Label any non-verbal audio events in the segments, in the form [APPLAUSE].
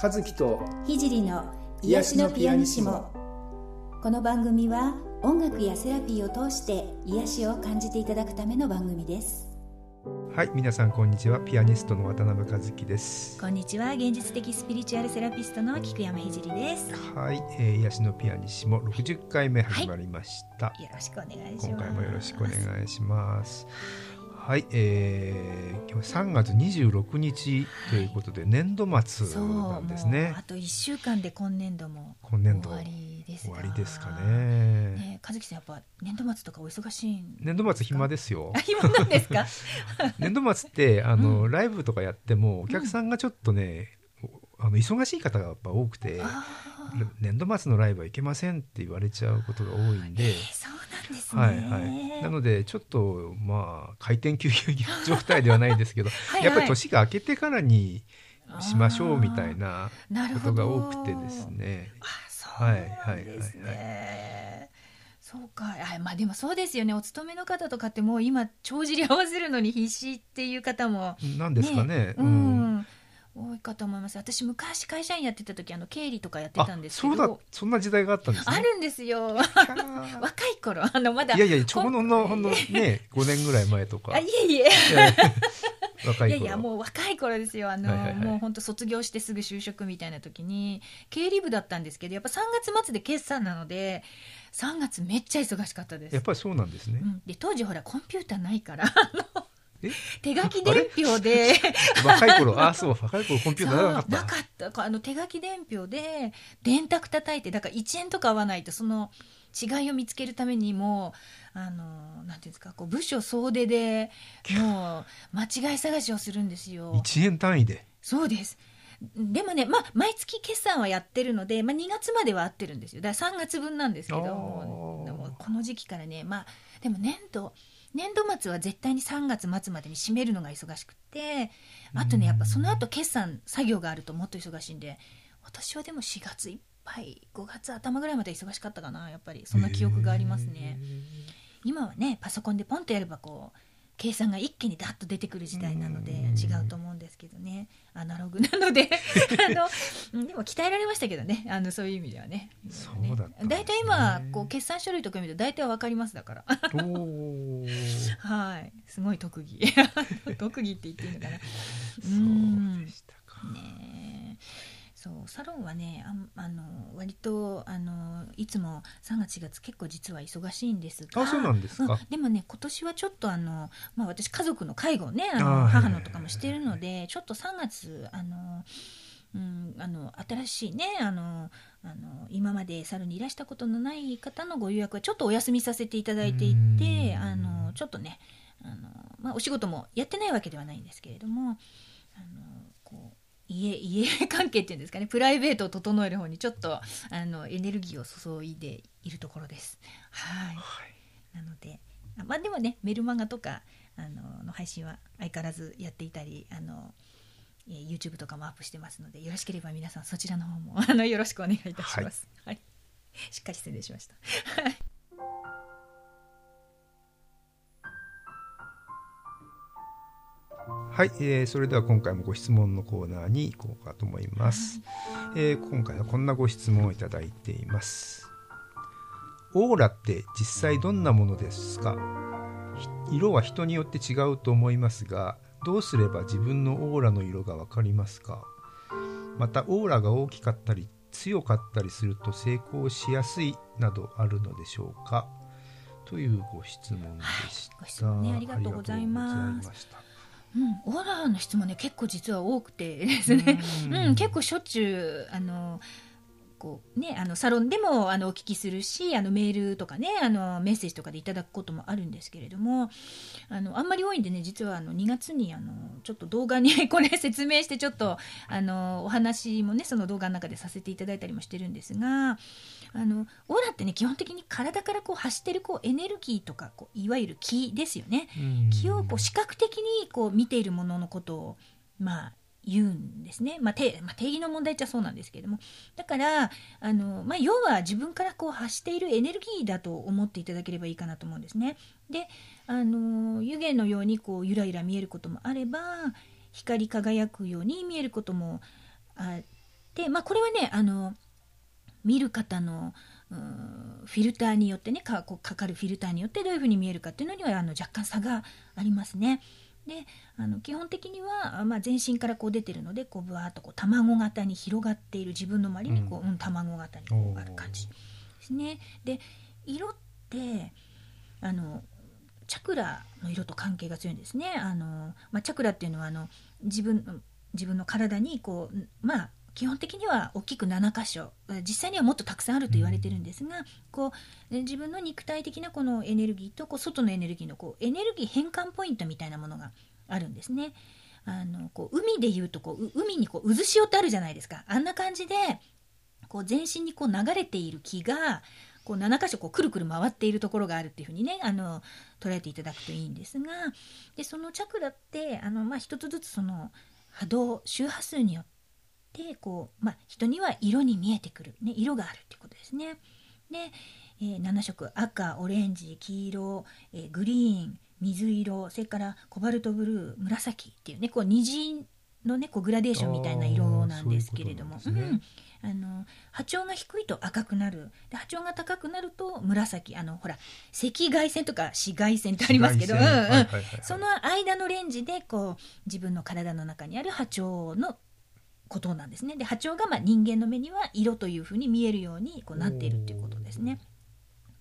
和樹と聖の癒しのピアニシモ。この番組は音楽やセラピーを通して癒しを感じていただくための番組です。はい皆さんこんにちは。ピアニストの渡辺和樹です。こんにちは。現実的スピリチュアルセラピストの菊山聖です。はい、えー、癒しのピアニシモ。60回目始まりました、はい、よろしくお願いします。今回もよろしくお願いしますはい、えー、今日3月26日ということで、年度末なんですね。あと1週間で今年度も今年度終わりです終わりですかね。ね和樹さんやっぱ年度末とかお忙しい年度末暇ですよ。暇なんですか？[LAUGHS] 年度末ってあの、うん、ライブとかやってもお客さんがちょっとね、うん、あの忙しい方がやっぱ多くて。年度末のライブはいけませんって言われちゃうことが多いんで、えー、そうはいはい、なのでちょっとまあ回転休業状態ではないですけど [LAUGHS] はい、やっぱり年が明けてからにしましょうみたいなことが多くてですね。はいはいはいはい。そうか。あまあでもそうですよね。お勤めの方とかってもう今帳尻合わせるのに必死っていう方も、なんですかね、うん、多いかと思います。私昔会社員やってた時あの経理とかやってたんですけど。そうだ。そんな時代があったんですね。あるんですよ。若い頃あのまだ。いやいやちょうどのほんのね5年ぐらい前とか。あいえいえ。若いいやいやもう若い頃ですよ。あの、はいはいはい、もう本当卒業してすぐ就職みたいな時に経理部だったんですけどやっぱ3月末で決算なので3月めっちゃ忙しかったです。やっぱりそうなんですね、うん、で当時ほらコンピューターないから手書き伝票で。[LAUGHS] 若い頃。あそう。若い頃コンピューターなかった。なかった。あの手書き伝票で電卓叩いてだから1円とか合わないとその違いを見つけるためにもあのなんていうんですかこう部署総出でもう間違い探しをするんですよ。1円単位で？そうです。でもね、まあ、毎月決算はやってるので、まあ、2月までは合ってるんですよ。だから3月分なんですけどこの時期からねまあでも年度年度末は絶対に3月末までに締めるのが忙しくてあとねやっぱその後決算作業があるともっと忙しいんで私はでも4月いっぱい5月頭ぐらいまで忙しかったかなやっぱり。そんな記憶がありますね。今はねパソコンでポンとやればこう計算が一気にダッと出てくる時代なので違うと思うんですけどね。アナログなので。[LAUGHS] あのでも鍛えられましたけどね。あのそういう意味ではね。そうだ大体、今こう決算書類とか見ると大体わかりますだから。[LAUGHS] はい。すごい特技。[LAUGHS] 特技って言っていいのかな。そうでしたか。ねそうサロンはねああの割とあのいつも3月4月結構実は忙しいんですが。あそうなんですか、うん、でもね今年はちょっとあの、まあ、私家族の介護ねあの母のとかもしてるのでちょっと3月あのうん、あの新しいねあのあの今までサロンにいらしたことのない方のご予約はちょっとお休みさせていただいていてあのちょっとねあの、まあ、お仕事もやってないわけではないんですけれどもあの家 [LAUGHS] 家関係っていうんですかねプライベートを整える方にちょっとあのエネルギーを注いでいるところです。はい、はい、なのでまあでもねメルマガとかあのの配信は相変わらずやっていたりあの、えー、YouTube とかもアップしてますのでよろしければ皆さんそちらの方もあのよろしくお願いいたします。はい、はい、しっかり失礼しました。はい、えー、それでは今回もご質問のコーナーに行こうかと思います、えー、今回はこんなご質問をいただいています。オーラって実際どんなものですか？色は人によって違うと思いますがどうすれば自分のオーラの色が分かりますか？またオーラが大きかったり強かったりすると成功しやすいなどあるのでしょうか？というご質問でした。ご質問ねありがとうございます。うん、オーラの質問ね結構実は多くてですね、うん、うん、結構しょっちゅうあのこうね、あのサロンでもあのお聞きするしあのメールとかねあのメッセージとかでいただくこともあるんですけれどもあのあんまり多いんでね実はあの2月にあのちょっと動画に [LAUGHS] これ説明してちょっとあのお話もねその動画の中でさせていただいたりもしてるんですがあのオーラってね基本的に体からこう発してるこうエネルギーとかこういわゆる気ですよね。気をこう視覚的にこう見ているもののことをまあ言うんですね、まあ定まあ、定義の問題っちゃそうなんですけれどもだからあの、まあ、要は自分からこう発しているエネルギーだと思っていただければいいかなと思うんですね。であの湯気のようにこうゆらゆら見えることもあれば光り輝くように見えることもあっで、まあ、これはねあの見る方のフィルターによってねかこうかかるフィルターによってどういうふうに見えるかっていうのにはあの若干差がありますね。であの基本的には、まあ、全身からこう出てるのでこうぶわーっとこう卵型に広がっている自分の周りにこう、うん、卵型にこうある感じですね。で色ってあのチャクラの色と関係が強いんですね。あのまあ、チャクラっていうのはあの自分自分の体にこうまあ基本的には大きく7箇所。実際にはもっとたくさんあると言われてるんですがこう自分の肉体的なこのエネルギーとこう外のエネルギーのこうエネルギー変換ポイントみたいなものがあるんですね。あのこう海でいうとこう海にこう渦潮ってあるじゃないですか。あんな感じでこう全身にこう流れている気がこう7箇所こうくるくる回っているところがあるっていうふうにねあの捉えていただくといいんですがでそのチャクラってあの、まあ、一つずつその波動周波数によってでこう、まあ、人には色に見えてくる、ね、色があるっていうことですね。で、えー、7色。赤オレンジ黄色、えー、グリーン水色それからコバルトブルー紫っていうねこう虹のねこうグラデーションみたいな色なんですけれども、ね、うん。あの波長が低いと赤くなる。で波長が高くなると紫。あのほら赤外線とか紫外線ってありますけど。その間のレンジでこう自分の体の中にある波長のことなんですね。で波長がまあ人間の目には色というふうに見えるようにこうなっているっていうことですね。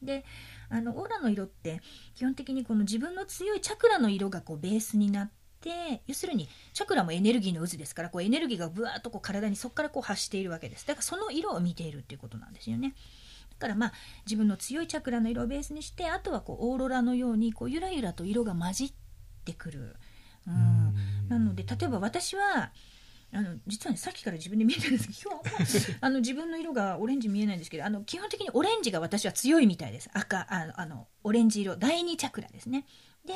であのオーラの色って基本的にこの自分の強いチャクラの色がこうベースになって要するにチャクラもエネルギーの渦ですからこうエネルギーがぶわっとこう体にそこからこう発しているわけです。だからその色を見ているっていうことなんですよね。だからまあ自分の強いチャクラの色をベースにしてあとはこうオーロラのようにこうゆらゆらと色が混じってくる、うん、なので例えば私はあの実はねさっきから自分で見えてるんですけど今日は [LAUGHS] あの自分の色がオレンジ見えないんですけどあの基本的にオレンジが私は強いみたいです。赤あのあのオレンジ色第二チャクラですね。で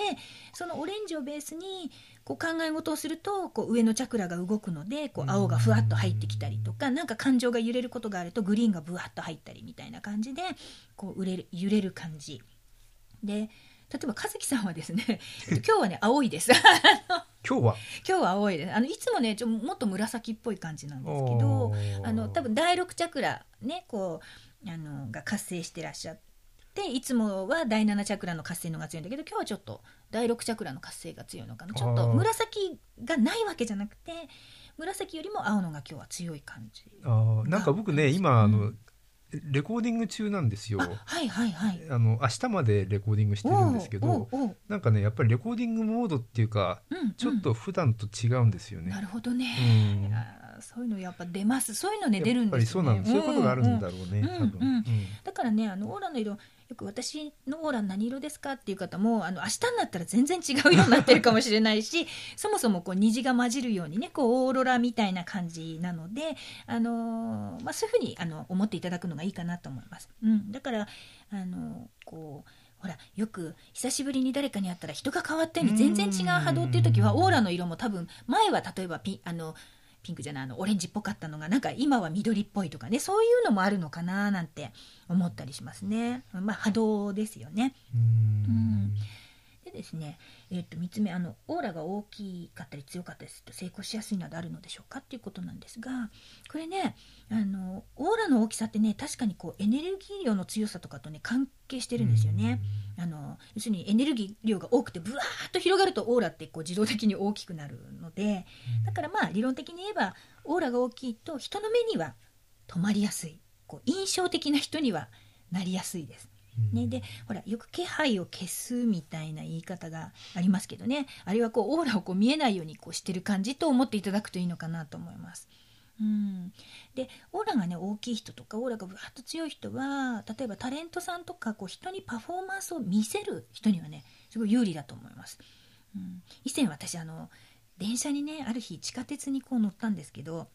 そのオレンジをベースにこう考え事をするとこう上のチャクラが動くのでこう青がふわっと入ってきたりとかなんか感情が揺れることがあるとグリーンがぶわっと入ったりみたいな感じでこう揺れる揺れる感じ。で例えば和樹さんはですね [LAUGHS] 今日はね青いです。[LAUGHS] 今日は？今日は青いです。あのいつもねちょもっと紫っぽい感じなんですけどあの多分第六チャクラねこうあのが活性してらっしゃっていつもは第7チャクラの活性のが強いんだけど今日はちょっと第6チャクラの活性が強いのかな。ちょっと紫がないわけじゃなくて紫よりも青のが今日は強い感じあなんか僕ね今あの、うんレコーディング中なんですよ。はいはいはい。あの明日までレコーディングしてるんですけど、なんかねやっぱりレコーディングモードっていうか、うんうん、ちょっと普段と違うんですよね。なるほどね。うんそういうのやっぱ出ます。そういうのね出るんですよね。そういうことがあるんだろうね、多分、だからねあのオーラの色よく私のオーラ何色ですかっていう方もあの明日になったら全然違う色になってるかもしれないし [LAUGHS] そもそもこう虹が混じるようにねこうオーロラみたいな感じなので、あのー、まあ、そういうふうにあの思っていただくのがいいかなと思います。うん、だからあのこうほらよく久しぶりに誰かに会ったら人が変わったように全然違う波動っていう時はオーラの色も多分前は例えばピあのピンクじゃないあのオレンジっぽかったのがなんか今は緑っぽいとかねそういうのもあるのかななんて思ったりしますね。まあ、波動ですよね。うんでですね、えー、と3つ目あのオーラが大きかったり強かったりすると成功しやすいなどあるのでしょうかっていうことなんですがこれねあのオーラの大きさってね確かにこうエネルギー量の強さとかとね関係してるんですよね。あの要するにエネルギー量が多くてブワーッと広がるとオーラってこう自動的に大きくなるのでだからまあ理論的に言えばオーラが大きいと人の目には止まりやすいこう印象的な人にはなりやすいです。ね、でほらよく気配を消すみたいな言い方がありますけどね。あれはこうオーラをこう見えないようにこうしてる感じと思っていただくといいのかなと思います。うん、でオーラがね大きい人とかオーラがぶわっと強い人は例えばタレントさんとかこう人にパフォーマンスを見せる人にはねすごい有利だと思います。うん、以前私あの電車にねある日地下鉄にこう乗ったんですけど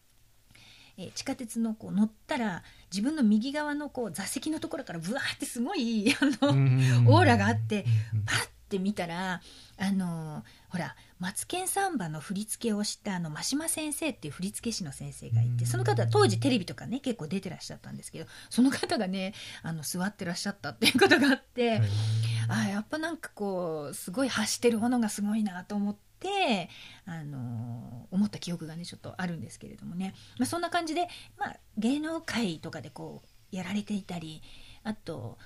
え地下鉄のこう乗ったら自分の右側のこう座席のところからぶわーってすごいあのオーラがあってパッて見たらあのほら「マツケンサンバ」の振り付けをしたあの真島先生っていう振付師の先生がいてその方当時テレビとかね結構出てらっしゃったんですけどその方がねあの座ってらっしゃったっていうことがあってあやっぱなんかこうすごい発してるものがすごいなと思って。て、あの思った記憶がねちょっとあるんですけれどもね、まあ、そんな感じで、まあ、芸能界とかでこうやられていたりあと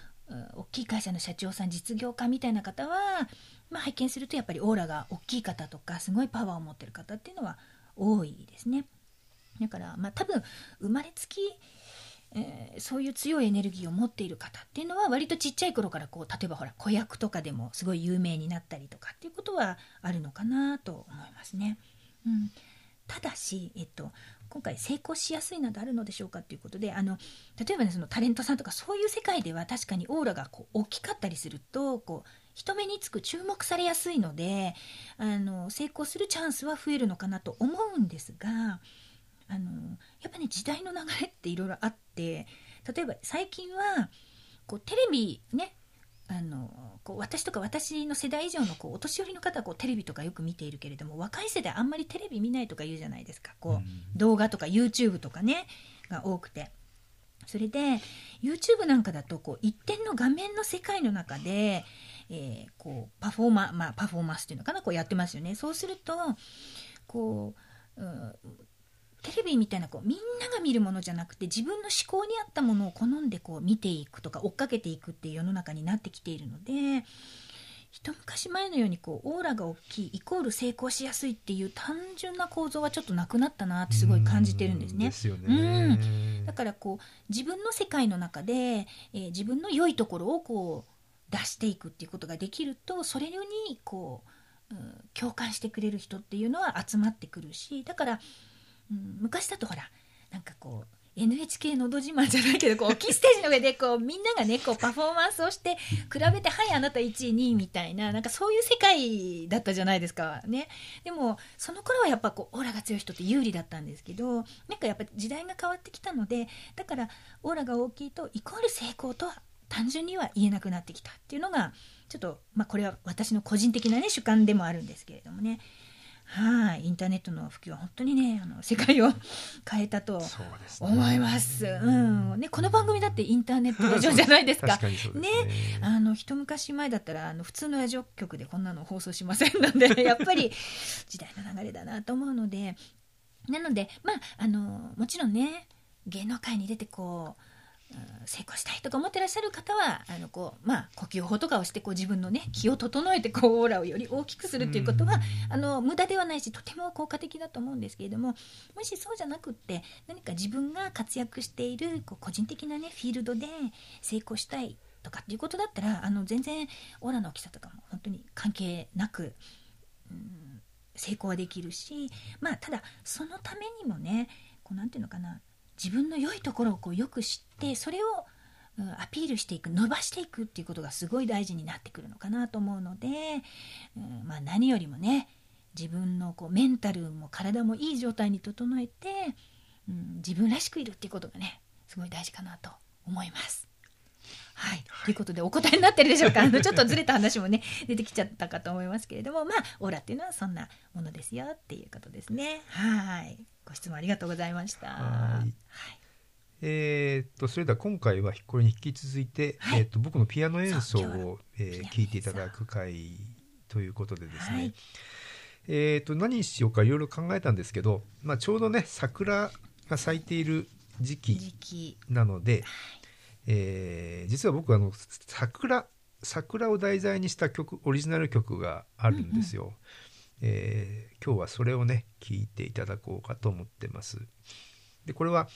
大きい会社の社長さん実業家みたいな方は、まあ、拝見するとやっぱりオーラが大きい方とかすごいパワーを持ってる方っていうのは多いですね。だから、まあ、多分生まれつきえー、そういう強いエネルギーを持っている方っていうのは割とちっちゃい頃からこう例えばほら子役とかでもすごい有名になったりとかっていうことはあるのかなと思いますね。うん、ただし、えっと、今回成功しやすいなどあるのでしょうかということであの例えばねそのタレントさんとかそういう世界では確かにオーラがこう大きかったりするとこう人目につく注目されやすいのであの成功するチャンスは増えるのかなと思うんですがあのやっぱね時代の流れっていろいろあって例えば最近はこうテレビねあのこう私とか私の世代以上のこうお年寄りの方はこうテレビとかよく見ているけれども若い世代あんまりテレビ見ないとか言うじゃないですか。こう、うん、動画とか YouTube とかねが多くて。それで YouTube なんかだとこう一点の画面の世界の中で、えー、こうパフォーマン、まあ、パフォーマンスっていうのかなこうやってますよね。そうするとこう、うん、テレビみたいなこうみんなが見るものじゃなくて自分の思考に合ったものを好んでこう見ていくとか追っかけていくっていう世の中になってきているので一昔前のようにこうオーラが大きいイコール成功しやすいっていう単純な構造はちょっとなくなったなってすごい感じてるんですね。ですよねうんだからこう自分の世界の中で、えー、自分の良いところをこう出していくっていうことができるとそれにこう、うん、共感してくれる人っていうのは集まってくるしだからうん、昔だとほらなんかこう NHK のど自慢じゃないけどこう大きいステージの上でこうみんながねこうパフォーマンスをして比べて「はいあなた1位2位」みたいななんかそういう世界だったじゃないですかね。でもその頃はやっぱこうオーラが強い人って有利だったんですけどなんかやっぱ時代が変わってきたのでだからオーラが大きいとイコール成功とは単純には言えなくなってきたっていうのがちょっとまあこれは私の個人的なね主観でもあるんですけれどもね。はい、インターネットの普及は本当にね、あの世界を変えたと思います。うすね、うん、ね、この番組だってインターネットラジオじゃないですか。[LAUGHS] ねね、あの一昔前だったら、あの普通のラジオ局でこんなの放送しませんので、[LAUGHS] やっぱり時代の流れだなと思うので。なので、まあ、あの、もちろんね、芸能界に出てこう。成功したいとか思ってらっしゃる方はあのこう、まあ、呼吸法とかをしてこう自分の、ね、気を整えてこうオーラをより大きくするっていうことは、あの無駄ではないしとても効果的だと思うんですけれどももしそうじゃなくって何か自分が活躍しているこう個人的な、ね、フィールドで成功したいとかっていうことだったらあの全然オーラの大きさとかも本当に関係なく、うん、成功はできるし、まあ、ただそのためにもねこうなんていうのかな自分の良いところをこうよく知ってそれをアピールしていく伸ばしていくっていうことがすごい大事になってくるのかなと思うので、うんまあ、何よりもね自分のこうメンタルも体もいい状態に整えて、うん、自分らしくいるっていうことがねすごい大事かなと思います。はい、ということでお答えになってるでしょうか？[LAUGHS] あのちょっとずれた話もね [LAUGHS] 出てきちゃったかと思いますけれどもまあオーラっていうのはそんなものですよっていうことですね。はいご質問ありがとうございました。はい。えー、っとそれでは今回はこれに引き続いて、はい、えー、っと僕のピアノ演奏を、えー、聞いていただく回ということでですね、はい、えー、っと何にしようかいろいろ考えたんですけど、まあ、ちょうどね桜が咲いている時期なので、えー、実は僕あの桜桜を題材にした曲オリジナル曲があるんですよ。うんうん、えー、今日はそれをね聴いていただこうかと思ってます。でこれは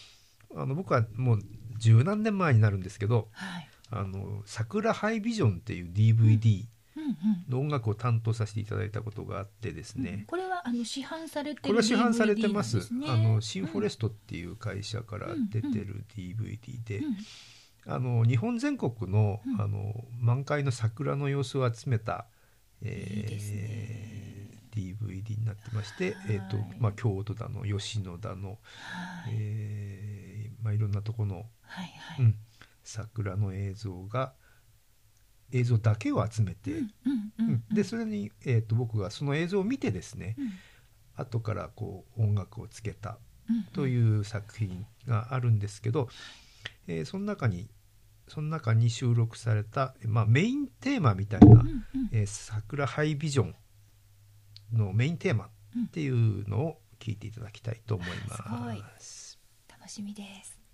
あの僕はもう十何年前になるんですけど「はい、あの桜ハイビジョン」っていう DVD の音楽を担当させていただいたことがあってですね、うん、これはあの市販されてこれは市販されてます、あのシンフォレストっていう会社から出てる DVD で、あの日本全国のうん、あの満開の桜の様子を集めた、えー、いい DVD になってまして、えーとまあ、京都だの吉野だの、はい。えーまあ、いろんなとこの、はいはい。うん、桜の映像が映像だけを集めて、でそれに、えーと、僕がその映像を見てですね、うん、後からこう音楽をつけたという作品があるんですけど、えー、その中にその中に収録された、まあ、メインテーマみたいな「うんうん、えー、桜ハイビジョン」のメインテーマっていうのを聞いていただきたいと思います。す楽しみです。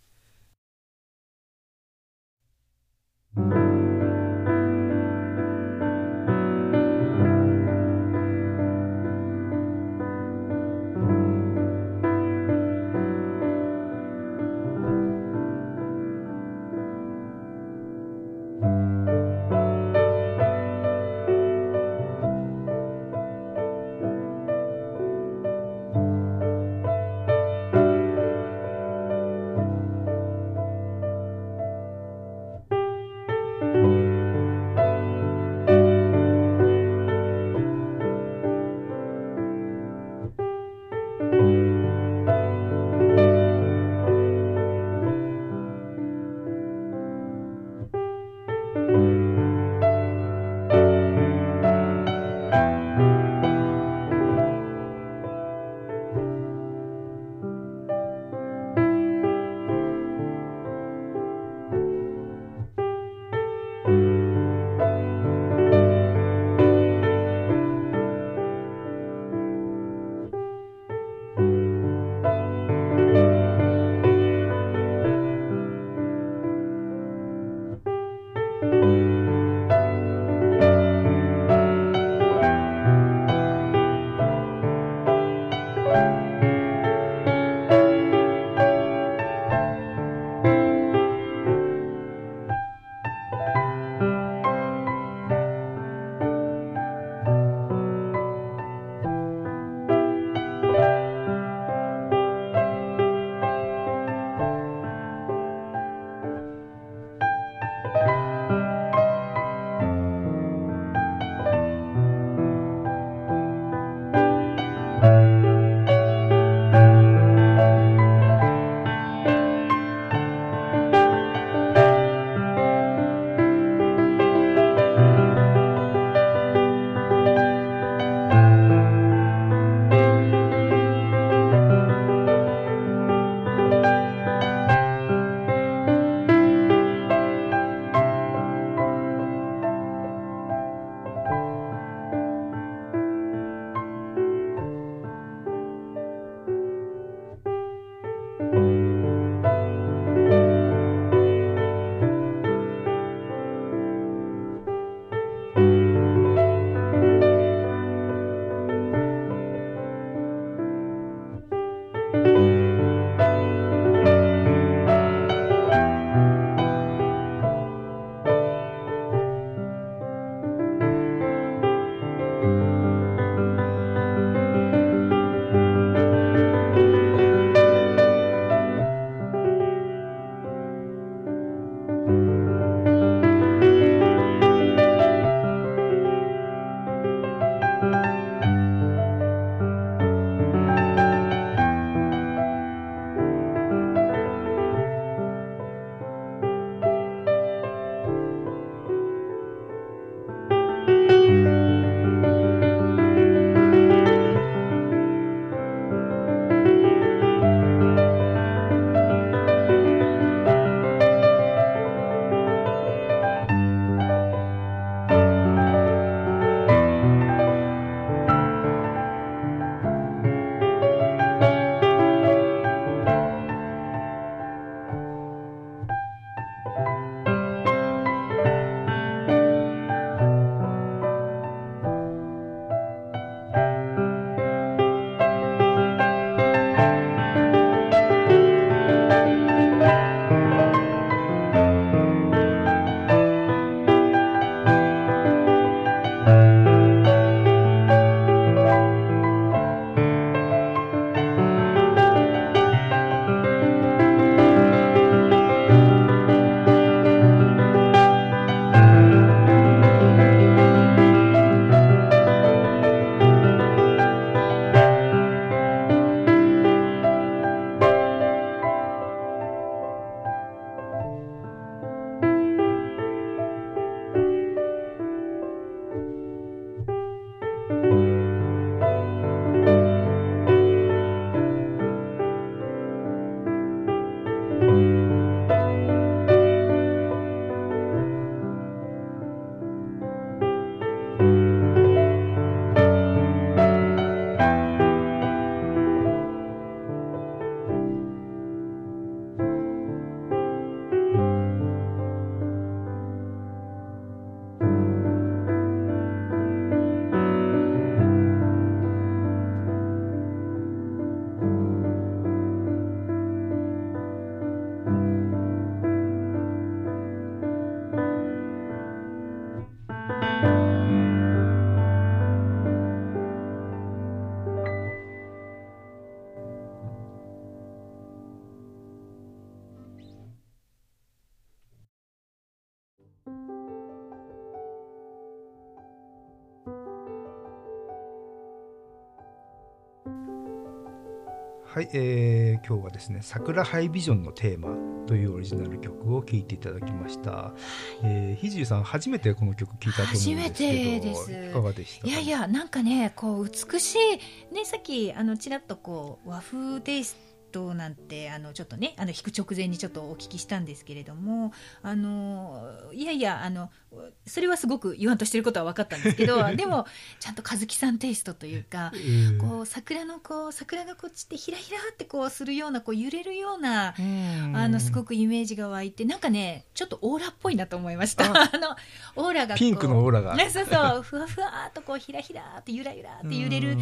はい、えー、今日はですね「桜ハイビジョンのテーマ」というオリジナル曲を聴いていただきました、えー、ひじゅさん初めてこの曲聴いたと思うんですけど初めてです。いかがでしたいやいやなんかねこう美しいねさっきあのちらっとこう和風テイストトなんてあのちょっとねあの弾く直前にちょっとお聞きしたんですけれどもあのいやいやあのそれはすごく言わんとしてることは分かったんですけど [LAUGHS] でもちゃんと和樹さんテイストというか、こう桜のこう桜がこっちってひらひらってこうするようなこう揺れるような、あのすごくイメージが湧いてなんかねちょっとオーラっぽいなと思いました。あ。[LAUGHS] のオーラがピンクのオーラが、ね、そうそうふわふわっとこうひらひらってゆらゆらって揺れる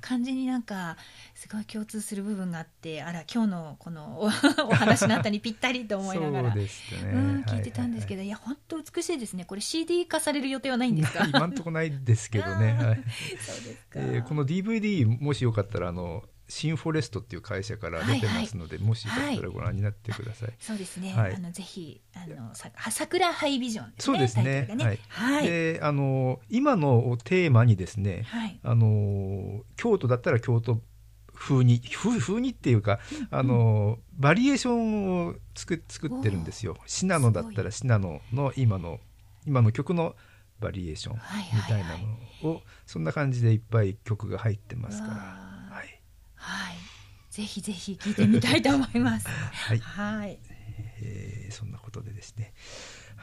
感じになんかすごい共通する部分があってあら今日のこの [LAUGHS] お話のあたりにぴったりと思いながら、ね、うん、聞いてたんですけど、はいはいはい、いや本当美しいですね。これ CD 化される予定はないんですか？[LAUGHS] 今んとこないですけどね、はい、えー、この DVD もしよかったらあのシンフォレストっていう会社から出てますので、はいはい、もしよかったらご覧になってください。はい、そうですね。はい、あのぜひあのさ桜ハイビジョン、ね、そうですね。ね。はい。はい、であの今のテーマにですね、はい、あの京都だったら京都風に風風にっていうか、あのバリエーションを作作ってるんですよ。信濃だったら信濃の今の今の曲のバリエーションみたいなのを、そんな感じでいっぱい曲が入ってますから、はい、はい、ぜひぜひ聞いてみたいと思います。[LAUGHS] はい、はい、えー、そんなことでですね。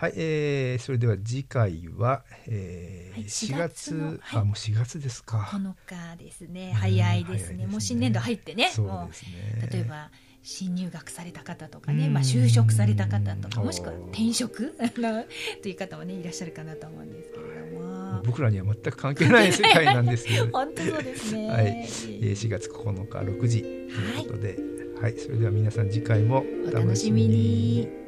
はい、えー、それでは次回は、えーはい、4月、はい、あもう4月ですか。9日ですね。早いですね。すね。もう新年度入ってね。そうですね。例えば新入学された方とかね、まあ、就職された方とかもしくは転職？[LAUGHS] という方もねいらっしゃるかなと思うんですけれども。僕らには全く関係ない世界なんですけど [LAUGHS] 本当そうですね、はい、4月9日6時ということで、はい、はい、それでは皆さん次回もお楽しみに。